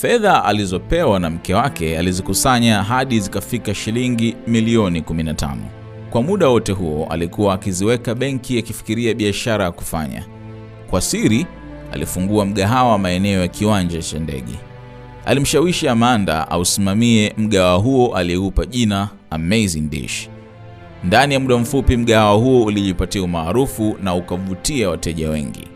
Fedha alizopewa na mke wake alizikusanya hadi zikafika shilingi milioni 15. Kwa muda wote huo alikuwa akiziweka benki akifikiria biashara ya kufanya. Kwa siri alifungua mgahawa maeneo ya kiwanja cha ndege. Alimshawishi Amanda ausimamie mgahawa huo aliyeupa jina Amazing Dish. Ndani ya muda mfupi mgahawa huo ulijipatia umaarufu na ukavutia wateja wengi.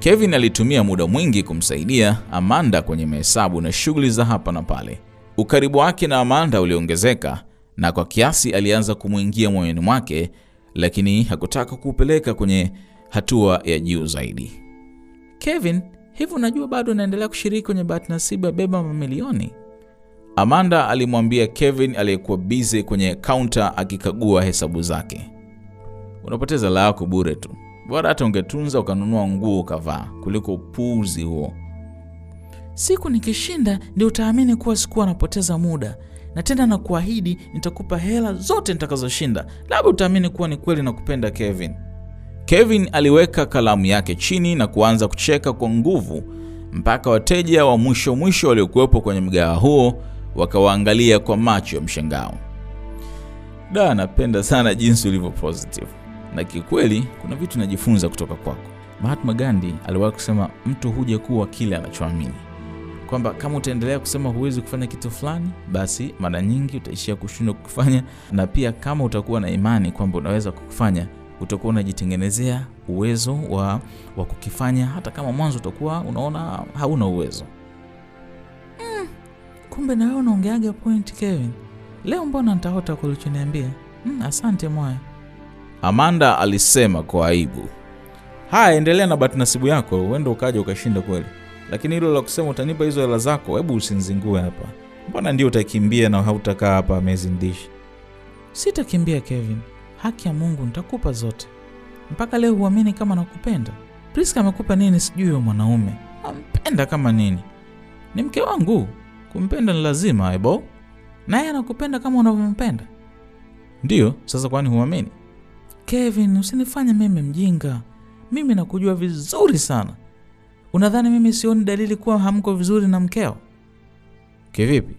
Kevin alitumia muda mwingi kumsaidia Amanda kwenye mahesabu na shughuli za hapa na pale. Ukaribu wake na Amanda uliongezeka na kwa kiasi alianza kumwingia moyoni mwake, lakini hakutaka kuupeleka kwenye hatua ya juu zaidi. Kevin, hivi unajua bado unaendelea kushiriki kwenye bahati nasibu ya beba mamilioni? Amanda alimwambia Kevin aliyekuwa bize kwenye kaunta akikagua hesabu zake. Unapoteza yako bure tu, bora hata ungetunza ukanunua nguo ukavaa kuliko upuuzi huo. Siku nikishinda ndio utaamini kuwa sikuwa napoteza muda, na tena na kuahidi nitakupa hela zote nitakazoshinda, labda utaamini kuwa ni kweli na kupenda Kevin. Kevin aliweka kalamu yake chini na kuanza kucheka kwa nguvu mpaka wateja wa mwisho mwisho waliokuwepo kwenye mgahawa huo wakawaangalia kwa macho ya mshangao. Da, napenda sana jinsi ulivyo positive, na kikweli kuna vitu najifunza kutoka kwako. Mahatma Gandhi aliwahi kusema mtu huja kuwa kile anachoamini, kwamba kama utaendelea kusema huwezi kufanya kitu fulani, basi mara nyingi utaishia kushindwa kukifanya, na pia kama utakuwa na imani kwamba unaweza kukifanya utakuwa unajitengenezea uwezo wa, wa kukifanya hata kama mwanzo utakuwa unaona hauna uwezo. Mm, kumbe na unaongeaga point Kevin. Leo mbona ntaota kulichoniambia. Mm, asante mwaya. Amanda alisema kwa aibu. Haya, endelea na batinasibu yako, uende ukaja ukashinda kweli, lakini hilo la kusema utanipa hizo hela zako, hebu usinzingue hapa. Mbona ndio utakimbia na hautakaa hapa amezindishi? Dish? Sitakimbia Kevin, haki ya Mungu nitakupa zote. Mpaka leo huamini kama nakupenda. Priska amekupa nini? Sijui huyo mwanaume ampenda kama nini. Ni mke wangu, kumpenda ni lazima ebo, naye anakupenda kama unavyompenda. Ndiyo, sasa kwani huamini? Kevin, usinifanye mimi mjinga. Mimi nakujua vizuri sana. Unadhani mimi sioni dalili kuwa hamko vizuri na mkeo? Kivipi?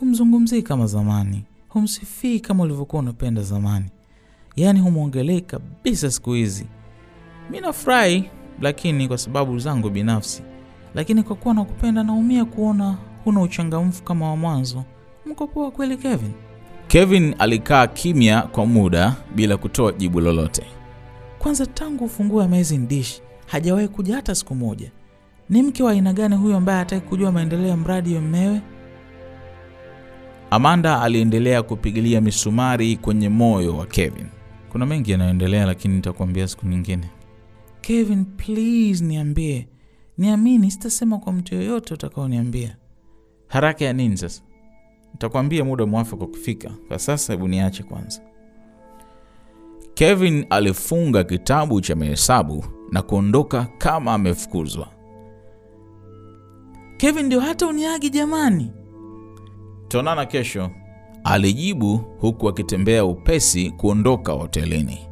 Humzungumzii kama zamani, humsifii kama ulivyokuwa unapenda zamani, yaani humwongelei kabisa siku hizi. Mi nafurahi, lakini kwa sababu zangu binafsi, lakini kwa kuwa nakupenda naumia kuona huna uchangamfu kama wa mwanzo. Mko poa kweli Kevin? Kevin alikaa kimya kwa muda bila kutoa jibu lolote. Kwanza tangu ufungue Amazing Dish hajawahi kuja hata siku moja. Ni mke wa aina gani huyo ambaye hataki kujua maendeleo ya mradi wa mmewe? Amanda aliendelea kupigilia misumari kwenye moyo wa Kevin. Kuna mengi yanayoendelea, lakini nitakuambia siku nyingine. Kevin, please niambie, niamini, sitasema kwa mtu yoyote utakaoniambia. Haraka ya nini sasa? Nitakwambia muda mwafaka ukifika. Kwa sasa, hebu niache kwanza. Kevin alifunga kitabu cha mahesabu na kuondoka kama amefukuzwa. Kevin, ndio hata uniagi jamani. Tuonana kesho, alijibu huku akitembea upesi kuondoka hotelini.